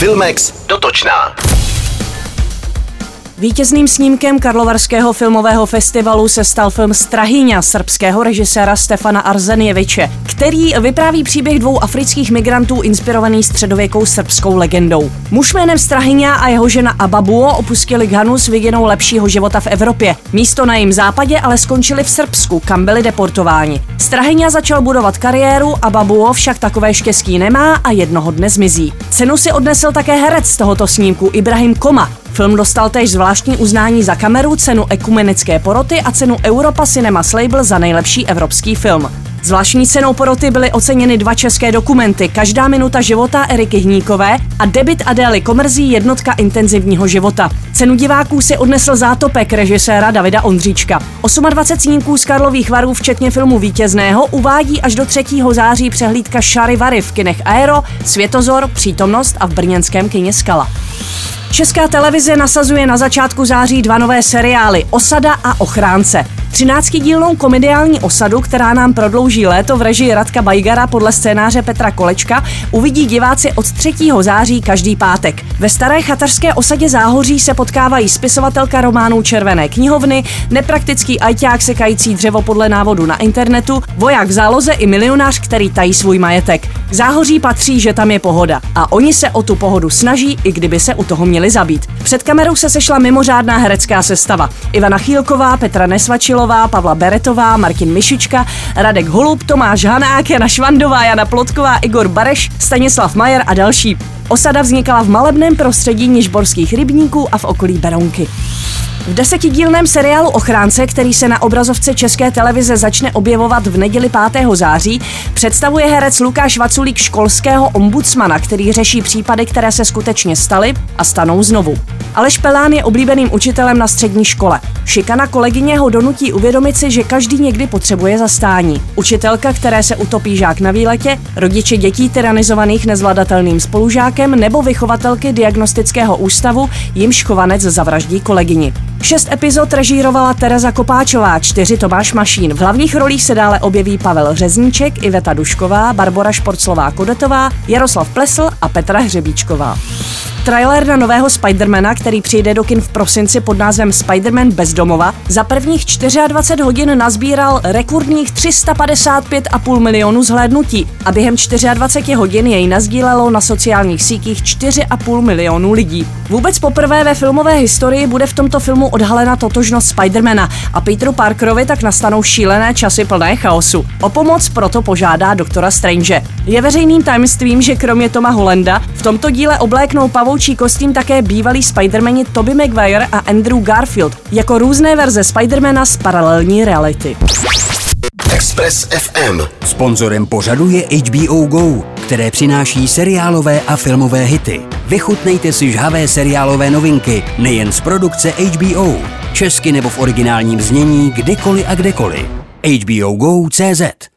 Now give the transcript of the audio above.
Filmex dotočná. Vítězným snímkem Karlovarského filmového festivalu se stal film Strahyňa srbského režiséra Stefana Arzenjeviče, který vypráví příběh dvou afrických migrantů inspirovaný středověkou srbskou legendou. Muž jménem Strahyňa a jeho žena Ababuo opustili Ghanu s viděnou lepšího života v Evropě. Místo na jejím západě ale skončili v Srbsku, kam byli deportováni. Strahyňa začal budovat kariéru, Ababuo však takové štěstí nemá a jednoho dne zmizí. Cenu si odnesl také herec z tohoto snímku Ibrahim Koma, Film dostal též zvláštní uznání za kameru, cenu ekumenické poroty a cenu Europa Cinema Label za nejlepší evropský film. Zvláštní cenou poroty byly oceněny dva české dokumenty Každá minuta života Eriky Hníkové a debit Adély Komrzí Jednotka intenzivního života. Cenu diváků si odnesl zátopek režiséra Davida Ondříčka. 28 snímků z Karlových varů, včetně filmu Vítězného, uvádí až do 3. září přehlídka Šary Vary v kinech Aero, Světozor, Přítomnost a v brněnském kině Skala. Česká televize nasazuje na začátku září dva nové seriály Osada a Ochránce. 13-dílnou komediální osadu, která nám prodlouží léto v režii Radka Bajgara podle scénáře Petra Kolečka, uvidí diváci od 3. září každý pátek. Ve staré chatařské osadě Záhoří se potkávají spisovatelka románů Červené knihovny, nepraktický ajťák sekající dřevo podle návodu na internetu, voják v záloze i milionář, který tají svůj majetek. Záhoří patří, že tam je pohoda a oni se o tu pohodu snaží, i kdyby se u toho měli zabít. Před kamerou se sešla mimořádná herecká sestava. Ivana Chýlková, Petra Nesvačilová, Pavla Beretová, Martin Mišička, Radek Holub, Tomáš Hanák, Jana Švandová, Jana Plotková, Igor Bareš, Stanislav Majer a další. Osada vznikala v malebném prostředí nižborských rybníků a v okolí Berounky. V desetidílném seriálu Ochránce, který se na obrazovce České televize začne objevovat v neděli 5. září, představuje herec Lukáš Vaculík školského ombudsmana, který řeší případy, které se skutečně staly a stanou znovu. Aleš Pelán je oblíbeným učitelem na střední škole. Šikana kolegyně ho donutí uvědomit si, že každý někdy potřebuje zastání. Učitelka, které se utopí žák na výletě, rodiče dětí tyranizovaných nezvladatelným spolužákem nebo vychovatelky diagnostického ústavu, jimž chovanec zavraždí kolegyni. Šest epizod režírovala Tereza Kopáčová, čtyři Tomáš Mašín. V hlavních rolích se dále objeví Pavel Řezníček, Iveta Dušková, Barbora Šporclová Kodetová, Jaroslav Plesl a Petra Hřebíčková. Trailer na nového Spidermana, který přijde do kin v prosinci pod názvem Spiderman bez domova, za prvních 24 hodin nazbíral rekordních 355,5 milionů zhlédnutí a během 24 hodin jej nazdílelo na sociálních sítích 4,5 milionů lidí. Vůbec poprvé ve filmové historii bude v tomto filmu odhalena totožnost Spidermana a Peteru Parkerovi tak nastanou šílené časy plné chaosu. O pomoc proto požádá doktora Strange. Je veřejným tajemstvím, že kromě Toma Hollanda v tomto díle obléknou pavoučí kostým také bývalí Spidermani Tobey Maguire a Andrew Garfield jako různé verze Spidermana z paralelní reality. Express FM. Sponzorem pořadu je HBO Go, které přináší seriálové a filmové hity. Vychutnejte si žhavé seriálové novinky nejen z produkce HBO, česky nebo v originálním znění kdykoliv a kdekoliv. HBO Go.cz